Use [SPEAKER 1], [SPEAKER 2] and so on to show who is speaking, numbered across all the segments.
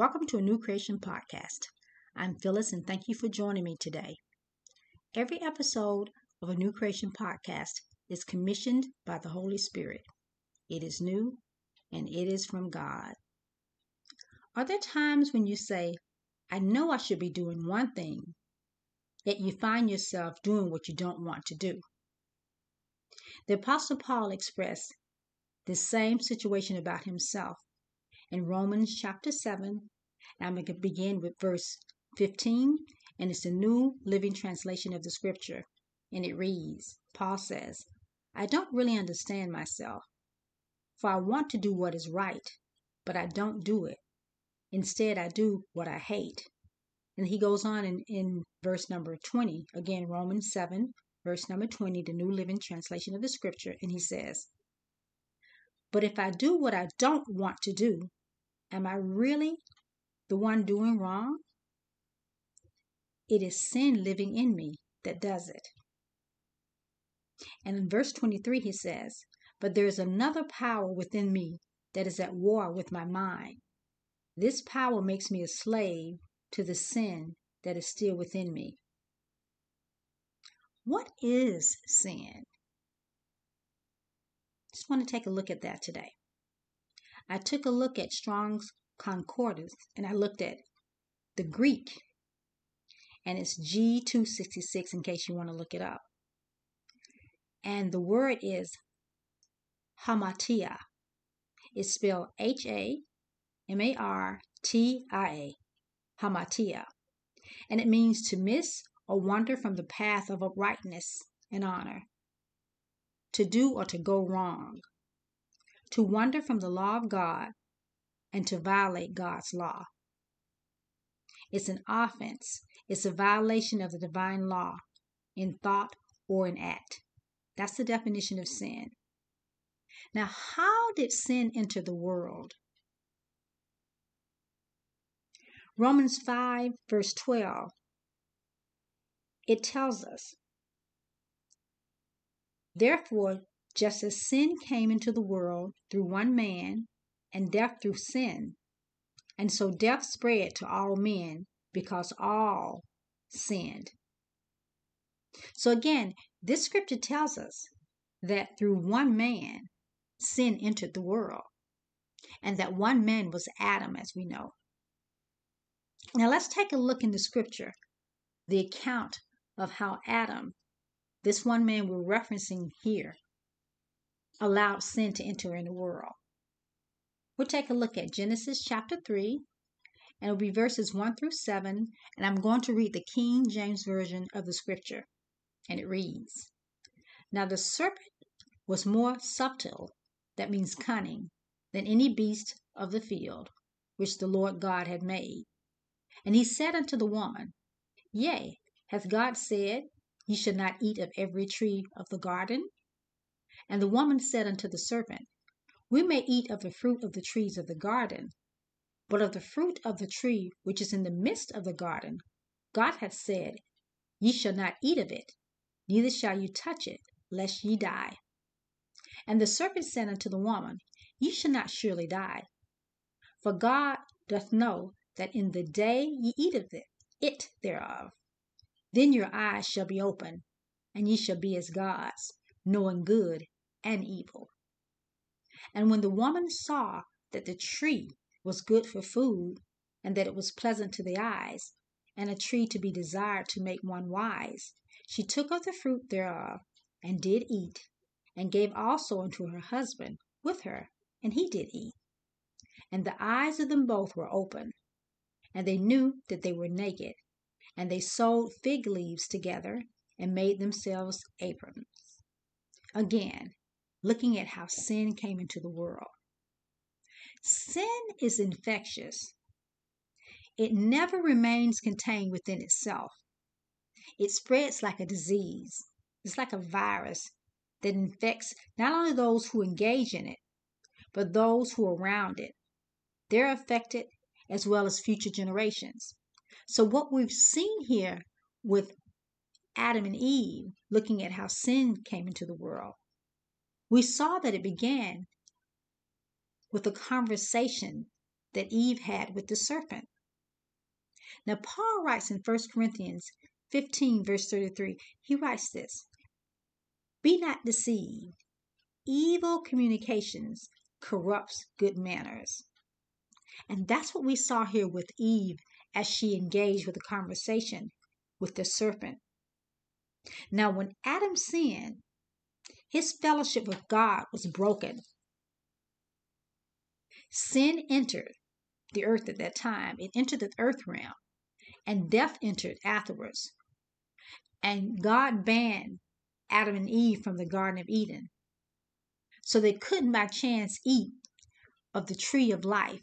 [SPEAKER 1] Welcome to a New Creation podcast. I'm Phyllis and thank you for joining me today. Every episode of a New Creation podcast is commissioned by the Holy Spirit. It is new and it is from God. Are there times when you say, I know I should be doing one thing, yet you find yourself doing what you don't want to do? The Apostle Paul expressed this same situation about himself in Romans chapter 7. I'm going to begin with verse 15, and it's the New Living Translation of the scripture. And it reads Paul says, I don't really understand myself, for I want to do what is right, but I don't do it. Instead, I do what I hate. And he goes on in, in verse number 20, again, Romans 7, verse number 20, the New Living Translation of the scripture, and he says, But if I do what I don't want to do, am I really the one doing wrong? It is sin living in me that does it. And in verse 23, he says, But there is another power within me that is at war with my mind. This power makes me a slave to the sin that is still within me. What is sin? Just want to take a look at that today. I took a look at Strong's Concordance and I looked at the Greek, and it's G266 in case you want to look it up. And the word is hamatia. It's spelled H A M A R T I A, hamatia. And it means to miss or wander from the path of uprightness and honor, to do or to go wrong, to wander from the law of God, and to violate God's law. It's an offense, it's a violation of the divine law in thought or in act. That's the definition of sin. Now, how did sin enter the world? Romans 5, verse 12, it tells us, Therefore, just as sin came into the world through one man, and death through sin, and so death spread to all men because all sinned. So again, this scripture tells us that through one man, sin entered the world, and that one man was Adam, as we know. Now let's take a look in the scripture, the account of how Adam, this one man we're referencing here, allowed sin to enter in the world. We'll take a look at Genesis chapter 3, and it'll be verses 1 through 7, and I'm going to read the King James Version of the scripture. And it reads Now the serpent was more subtle, that means cunning, than any beast of the field which the Lord God had made. And he said unto the woman, Yea, hath God said, Ye shall not eat of every tree of the garden? And the woman said unto the serpent, We may eat of the fruit of the trees of the garden, but of the fruit of the tree which is in the midst of the garden, God hath said, Ye shall not eat of it, neither shall you touch it, lest ye die. And the serpent said unto the woman, Ye shall not surely die. For God doth know that in the day ye eat of it, it thereof, then your eyes shall be open, and ye shall be as gods, knowing good and evil. And when the woman saw that the tree was good for food, and that it was pleasant to the eyes, and a tree to be desired to make one wise, she took of the fruit thereof, and did eat, and gave also unto her husband with her, and he did eat. And the eyes of them both were open, and they knew that they were naked, and they sewed fig leaves together, and made themselves aprons. Again, looking at how sin came into the world. Sin is infectious. It never remains contained within itself. It spreads like a disease. It's like a virus that infects not only those who engage in it, but those who are around it. They're affected as well as future generations. So, what we've seen here with Adam and Eve, looking at how sin came into the world, we saw that it began with a conversation that Eve had with the serpent. Now, Paul writes in 1 Corinthians 15, verse 33, he writes this Be not deceived. Evil communications corrupts good manners. And that's what we saw here with Eve as she engaged with a conversation with the serpent. Now, when Adam sinned, his fellowship with God was broken. Sin entered the earth at that time, it entered the earth realm, and death entered afterwards. And God banned Adam and Eve from the Garden of Eden. So they couldn't by chance eat of the tree of life.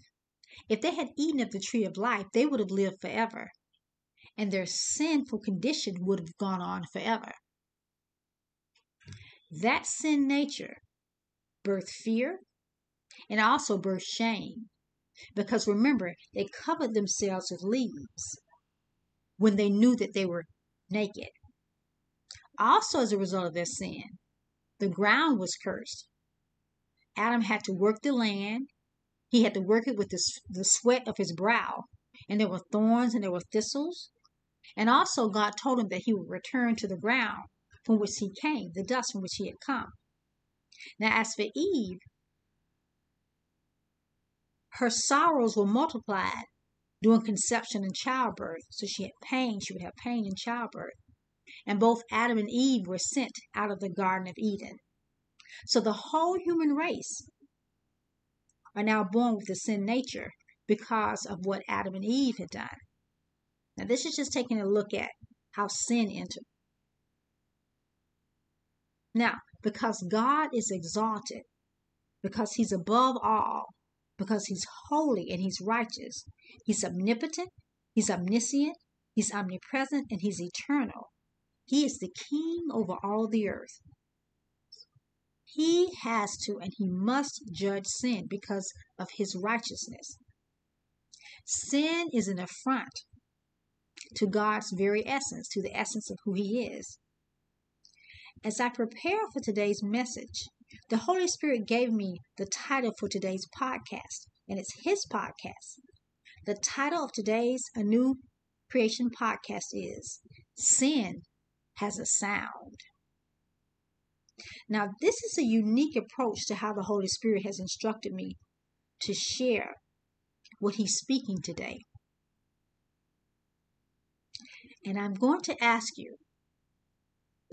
[SPEAKER 1] If they had eaten of the tree of life, they would have lived forever, and their sinful condition would have gone on forever. That sin nature birthed fear and also birthed shame. Because remember, they covered themselves with leaves when they knew that they were naked. Also, as a result of their sin, the ground was cursed. Adam had to work the land, he had to work it with the, the sweat of his brow, and there were thorns and there were thistles. And also, God told him that he would return to the ground from which he came, the dust from which he had come. Now, as for Eve, her sorrows were multiplied during conception and childbirth. So she had pain, she would have pain in childbirth. And both Adam and Eve were sent out of the Garden of Eden. So the whole human race are now born with the sin nature because of what Adam and Eve had done. Now, this is just taking a look at how sin entered. Now, because God is exalted, because He's above all, because He's holy and He's righteous, He's omnipotent, He's omniscient, He's omnipresent, and He's eternal. He is the king over all the earth. He has to and he must judge sin because of his righteousness. Sin is an affront to God's very essence, to the essence of who he is. As I prepare for today's message, the Holy Spirit gave me the title for today's podcast, and it's His podcast. The title of today's A New Creation podcast is Sin Has a Sound. Now, this is a unique approach to how the Holy Spirit has instructed me to share what He's speaking today. And I'm going to ask you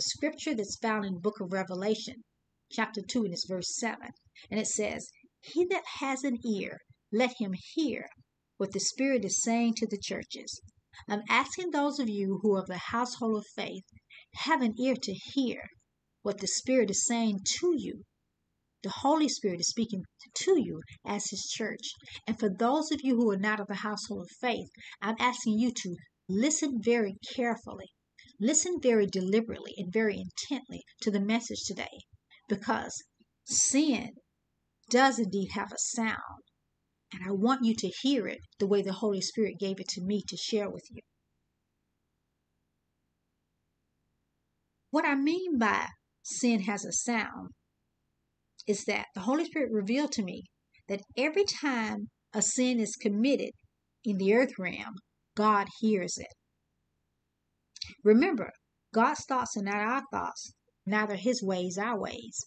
[SPEAKER 1] scripture that's found in book of Revelation, chapter 2, and it's verse 7. And it says, He that has an ear, let him hear what the Spirit is saying to the churches. I'm asking those of you who are of the household of faith, have an ear to hear what the Spirit is saying to you. The Holy Spirit is speaking to you as His church. And for those of you who are not of the household of faith, I'm asking you to listen very carefully Listen very deliberately and very intently to the message today because sin does indeed have a sound. And I want you to hear it the way the Holy Spirit gave it to me to share with you. What I mean by sin has a sound is that the Holy Spirit revealed to me that every time a sin is committed in the earth realm, God hears it. Remember, God's thoughts are not our thoughts, neither his ways our ways.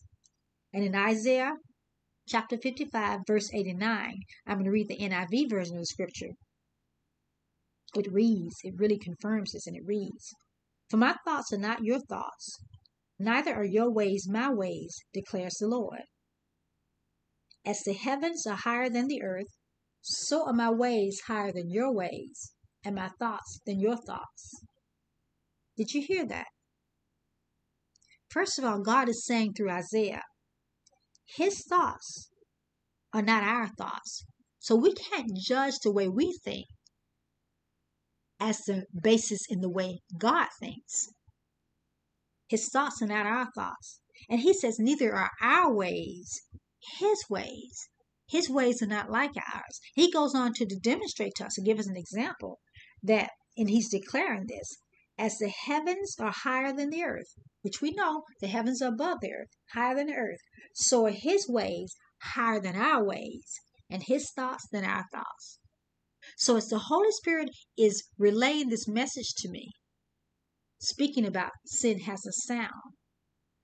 [SPEAKER 1] And in Isaiah chapter 55, verse 89, I'm going to read the NIV version of the scripture. It reads, it really confirms this, and it reads, For my thoughts are not your thoughts, neither are your ways my ways, declares the Lord. As the heavens are higher than the earth, so are my ways higher than your ways, and my thoughts than your thoughts. Did you hear that? First of all, God is saying through Isaiah, His thoughts are not our thoughts. So we can't judge the way we think as the basis in the way God thinks. His thoughts are not our thoughts. And he says, neither are our ways his ways. His ways are not like ours. He goes on to demonstrate to us and give us an example that, and he's declaring this, as the heavens are higher than the earth, which we know the heavens are above the earth, higher than the earth, so are his ways higher than our ways, and his thoughts than our thoughts. So, as the Holy Spirit is relaying this message to me, speaking about sin has a sound,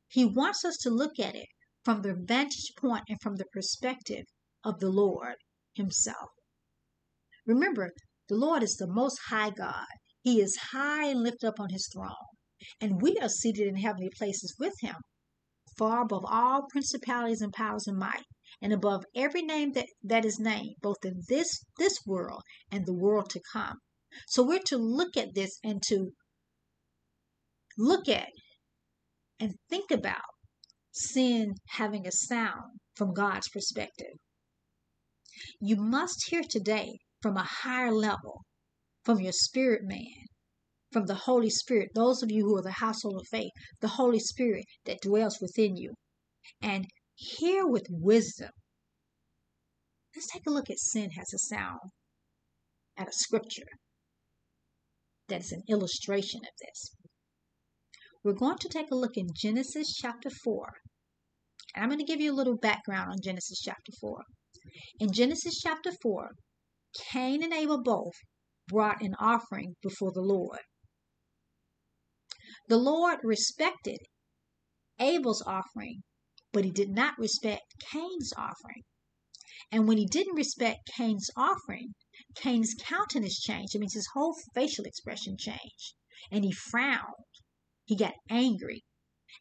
[SPEAKER 1] he wants us to look at it from the vantage point and from the perspective of the Lord Himself. Remember, the Lord is the most high God. He is high and lifted up on His throne, and we are seated in heavenly places with Him, far above all principalities and powers and might, and above every name that, that is named, both in this this world and the world to come. So we're to look at this and to look at and think about sin having a sound from God's perspective. You must hear today from a higher level, from your spirit man, from the Holy Spirit, those of you who are the household of faith, the Holy Spirit that dwells within you, and hear with wisdom. Let's take a look at sin has a sound at a scripture that is an illustration of this. We're going to take a look in Genesis chapter 4. And I'm going to give you a little background on Genesis chapter 4. In Genesis chapter 4, Cain and Abel both brought an offering before the Lord. The Lord respected Abel's offering, but he did not respect Cain's offering. And when he didn't respect Cain's offering, Cain's countenance changed. It means his whole facial expression changed. And he frowned. He got angry.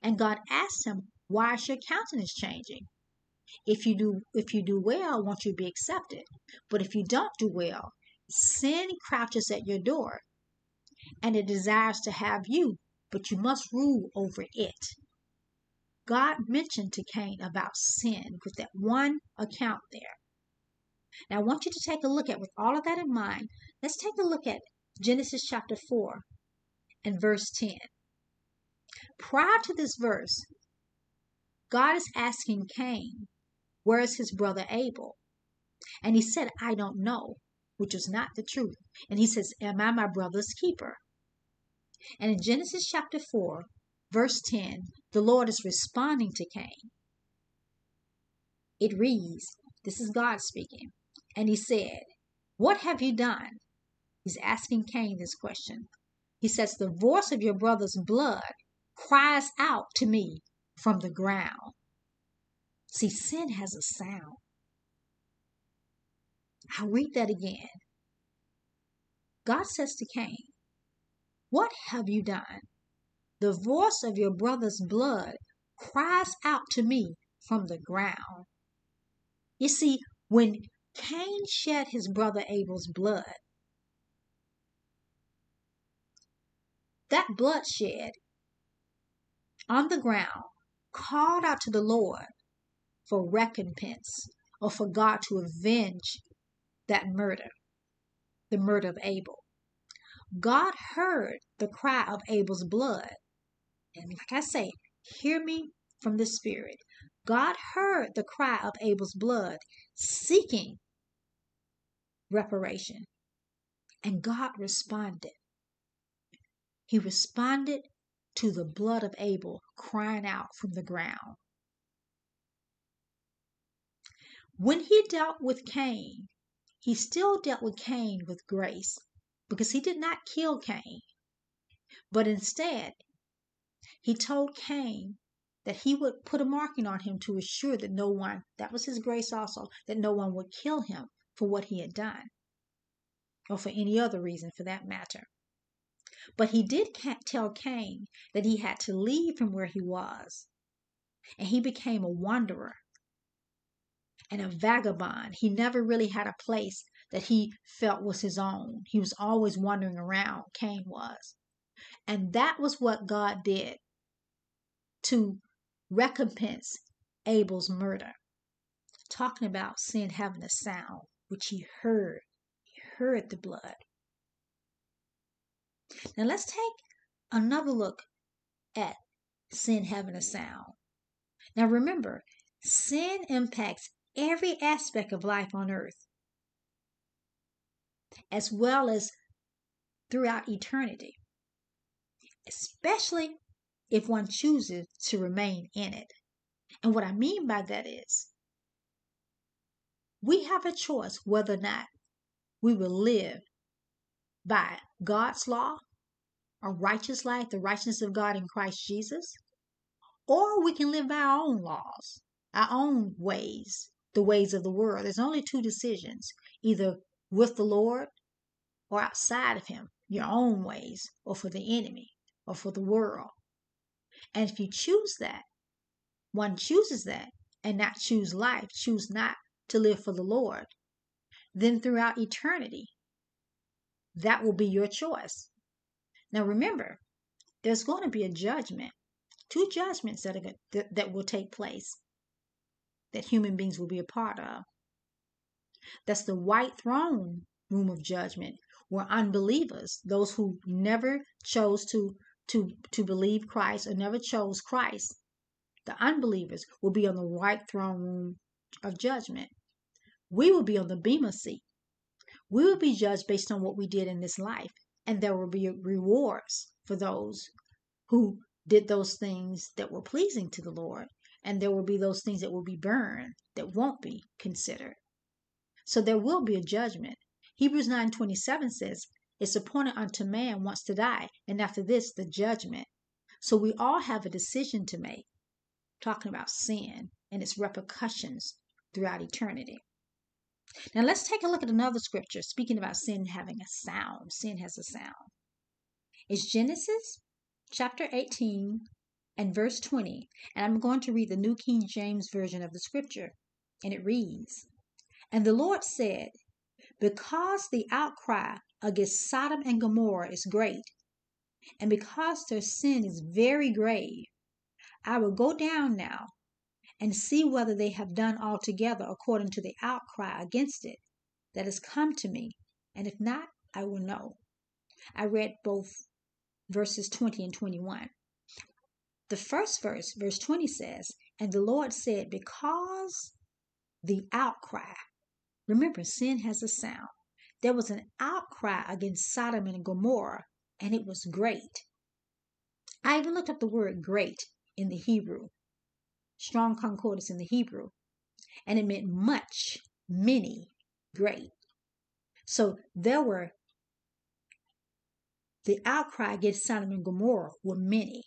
[SPEAKER 1] And God asked him, Why is your countenance changing? If you do if you do well, won't you be accepted? But if you don't do well, sin crouches at your door, and it desires to have you, but you must rule over it. God mentioned to Cain about sin with that one account there. Now I want you to take a look at with all of that in mind, let's take a look at Genesis chapter 4 and verse 10. Prior to this verse, God is asking Cain, Where is his brother Abel? And he said, I don't know, which was not the truth. And he says, Am I my brother's keeper? And in Genesis chapter 4, verse 10, the Lord is responding to Cain. It reads, This is God speaking. And he said, What have you done? He's asking Cain this question. He says, The voice of your brother's blood cries out to me from the ground. See, sin has a sound. I'll read that again. God says to Cain, What have you done? The voice of your brother's blood cries out to me from the ground. You see, when Cain shed his brother Abel's blood, that bloodshed on the ground called out to the Lord for recompense or for God to avenge that murder, the murder of Abel. God heard the cry of Abel's blood. And like I say, hear me from the Spirit. God heard the cry of Abel's blood, seeking reparation. And God responded. He responded to the blood of Abel crying out from the ground. When he dealt with Cain, he still dealt with Cain with grace because he did not kill Cain, but instead he told Cain that he would put a marking on him to assure that no one, that was his grace also, that no one would kill him for what he had done, or for any other reason for that matter. But he did tell Cain that he had to leave from where he was. And he became a wanderer and a vagabond. He never really had a place that he felt was his own. He was always wandering around, Cain was. And that was what God did to recompense Abel's murder. Talking about sin having a sound, which he heard. He heard the blood. Now let's take another look at sin having a sound. Now remember, sin impacts every aspect of life on earth, as well as throughout eternity, especially if one chooses to remain in it. And what I mean by that is we have a choice whether or not we will live by God's law, a righteous life, the righteousness of God in Christ Jesus, or we can live by our own laws, our own ways, the ways of the world. There's only two decisions either with the Lord or outside of Him, your own ways, or for the enemy, or for the world. And if you choose that, one chooses that and not choose life, choose not to live for the Lord, then throughout eternity, that will be your choice. Now remember, there's going to be a judgment, two judgments that, are, that, that will take place that human beings will be a part of. That's the white throne room of judgment, where unbelievers, those who never chose to to to believe Christ or never chose Christ, the unbelievers will be on the white throne room of judgment. We will be on the bema seat. We will be judged based on what we did in this life, and there will be rewards for those who did those things that were pleasing to the Lord, and there will be those things that will be burned that won't be considered. So there will be a judgment. Hebrews 9:27 says, "It's appointed unto man once to die, and after this the judgment." So we all have a decision to make, talking about sin and its repercussions throughout eternity. Now let's take a look at another scripture speaking about sin having a sound. Sin has a sound. It's Genesis chapter 18 and verse 20. And I'm going to read the New King James Version of the scripture. And it reads And the Lord said, Because the outcry against Sodom and Gomorrah is great, and because their sin is very grave, I will go down now and see whether they have done altogether according to the outcry against it that has come to me, and if not, I will know. I read both verses 20 and 21. The first verse, verse 20 says, And the Lord said, Because the outcry, remember, sin has a sound. There was an outcry against Sodom and Gomorrah, and it was great. I even looked up the word great in the Hebrew. Strong Concordance in the Hebrew. And it meant much, many, great. So there were the outcry against Sodom and Gomorrah were many.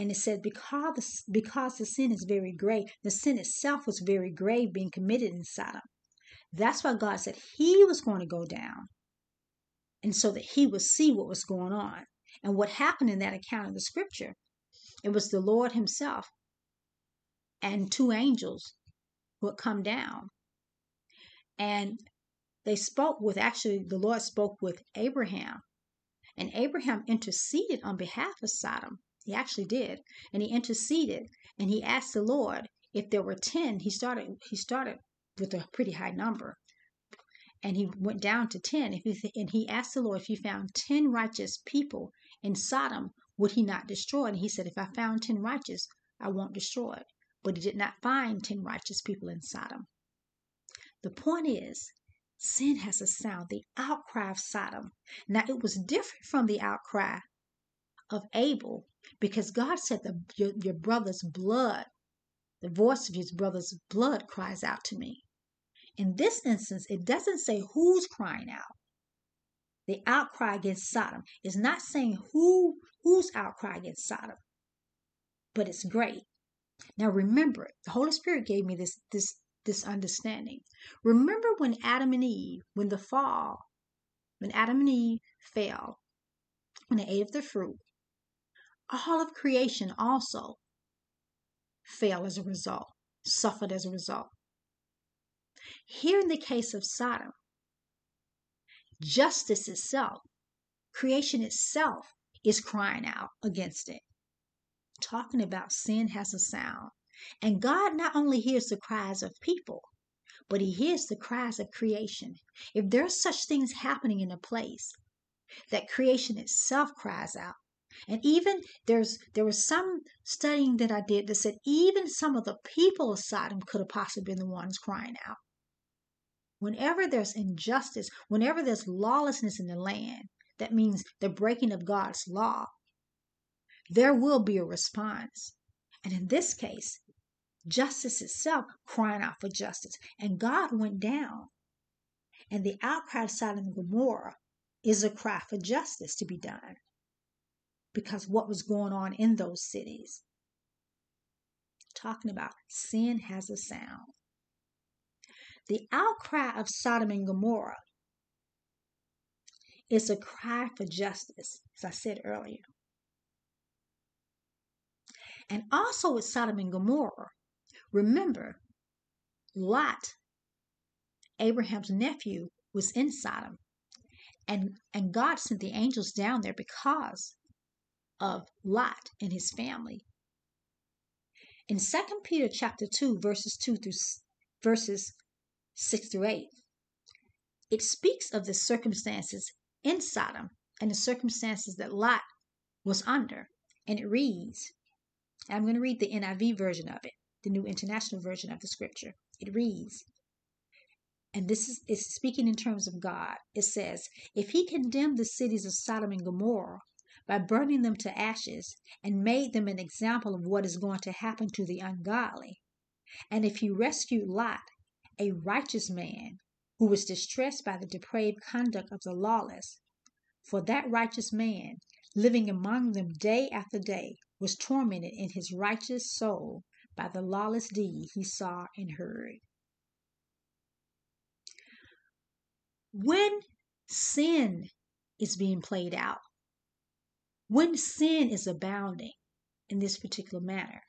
[SPEAKER 1] And it said, because the, because the sin is very great, the sin itself was very grave being committed in Sodom. That's why God said he was going to go down. And so that he would see what was going on. And what happened in that account of the scripture, it was the Lord himself and two angels would come down. And they spoke with, actually, the Lord spoke with Abraham. And Abraham interceded on behalf of Sodom. He actually did. And he interceded and he asked the Lord if there were 10. He started he started with a pretty high number. And he went down to 10. If he, and he asked the Lord if he found 10 righteous people in Sodom, would he not destroy it? And he said, If I found 10 righteous, I won't destroy it but he did not find 10 righteous people in Sodom. The point is, sin has a sound, the outcry of Sodom. Now, it was different from the outcry of Abel because God said, the, your, your brother's blood, the voice of his brother's blood cries out to me. In this instance, it doesn't say who's crying out. The outcry against Sodom is not saying who whose outcry against Sodom, but it's great. Now remember, the Holy Spirit gave me this this this understanding. Remember when Adam and Eve, when the fall, when Adam and Eve fell, when they ate of the fruit, all of creation also fell as a result, suffered as a result. Here in the case of Sodom, justice itself, creation itself is crying out against it talking about sin has a sound. And God not only hears the cries of people, but he hears the cries of creation. If there are such things happening in a place, that creation itself cries out. And even there's there was some studying that I did that said even some of the people of Sodom could have possibly been the ones crying out. Whenever there's injustice, whenever there's lawlessness in the land, that means the breaking of God's law there will be a response. And in this case, justice itself crying out for justice. And God went down. And the outcry of Sodom and Gomorrah is a cry for justice to be done because what was going on in those cities. Talking about sin has a sound. The outcry of Sodom and Gomorrah is a cry for justice, as I said earlier. And also with Sodom and Gomorrah, remember, Lot, Abraham's nephew, was in Sodom. And, and God sent the angels down there because of Lot and his family. In 2 Peter chapter 2, verses 2 through verses 6 through 8, it speaks of the circumstances in Sodom and the circumstances that Lot was under. And it reads, I'm going to read the NIV version of it, the New International Version of the scripture. It reads, and this is, is speaking in terms of God. It says, If he condemned the cities of Sodom and Gomorrah by burning them to ashes and made them an example of what is going to happen to the ungodly, and if he rescued Lot, a righteous man who was distressed by the depraved conduct of the lawless, for that righteous man, living among them day after day, was tormented in his righteous soul by the lawless deed he saw and heard. When sin is being played out, when sin is abounding in this particular manner,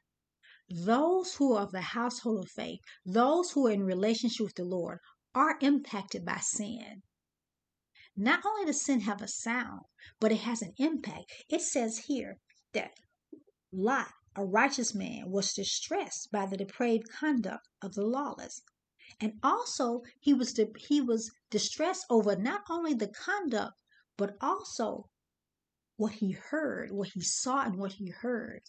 [SPEAKER 1] those who are of the household of faith, those who are in relationship with the Lord, are impacted by sin. Not only does sin have a sound, but it has an impact. It says here that Lot, a righteous man, was distressed by the depraved conduct of the lawless and also he was he was distressed over not only the conduct but also what he heard what he saw and what he heard.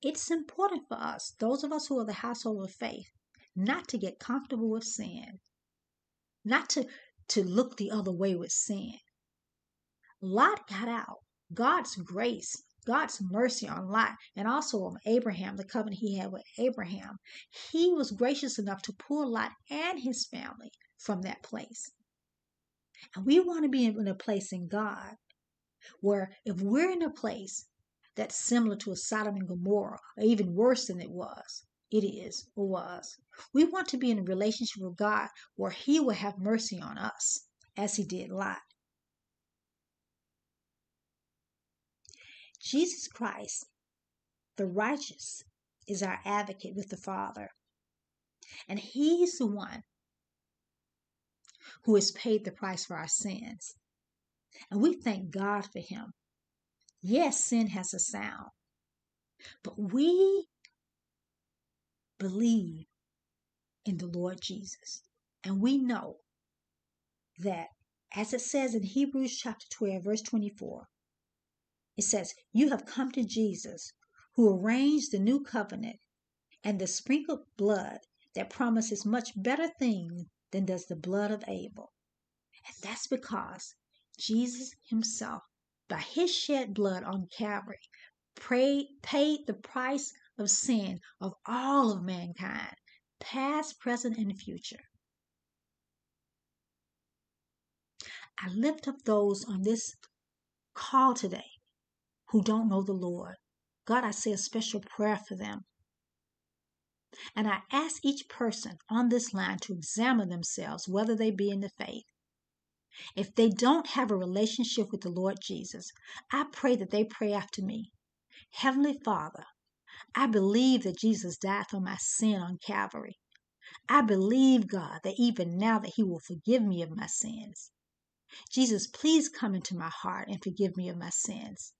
[SPEAKER 1] It's important for us those of us who are the household of faith not to get comfortable with sin not to to look the other way with sin. Lot got out. God's grace God's mercy on Lot and also on Abraham, the covenant he had with Abraham, he was gracious enough to pull Lot and his family from that place. And we want to be in a place in God where if we're in a place that's similar to a Sodom and Gomorrah, or even worse than it was, it is or was, we want to be in a relationship with God where He will have mercy on us as He did Lot. Jesus Christ, the righteous, is our advocate with the Father. And He's the one who has paid the price for our sins. And we thank God for Him. Yes, sin has a sound, but we believe in the Lord Jesus. And we know that, as it says in Hebrews chapter 12, verse 24, it says, You have come to Jesus, who arranged the new covenant and the sprinkled blood that promises much better things than does the blood of Abel. And that's because Jesus himself, by his shed blood on Calvary, paid the price of sin of all of mankind, past, present, and future. I lift up those on this call today who don't know the Lord. God, I say a special prayer for them. And I ask each person on this line to examine themselves, whether they be in the faith. If they don't have a relationship with the Lord Jesus, I pray that they pray after me. Heavenly Father, I believe that Jesus died for my sin on Calvary. I believe, God, that even now that He will forgive me of my sins. Jesus, please come into my heart and forgive me of my sins.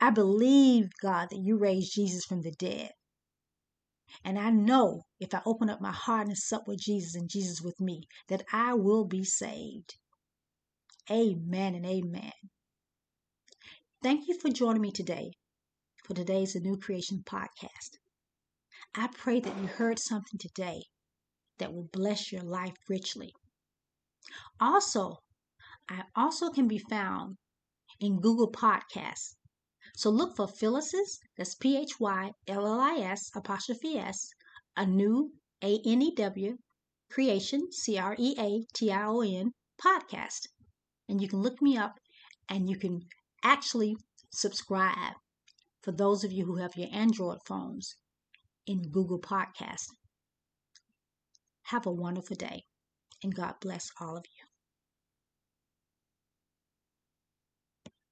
[SPEAKER 1] I believe, God, that you raised Jesus from the dead. And I know if I open up my heart and sup with Jesus and Jesus with me, that I will be saved. Amen and amen. Thank you for joining me today for today's A New Creation podcast. I pray that you heard something today that will bless your life richly. Also, I also can be found in Google Podcasts so look for Phyllis's, that's P H Y L L I S apostrophe S, a new A N E W creation, C R E A T I O N podcast. And you can look me up and you can actually subscribe for those of you who have your Android phones in Google Podcast. Have a wonderful day and God bless all of you.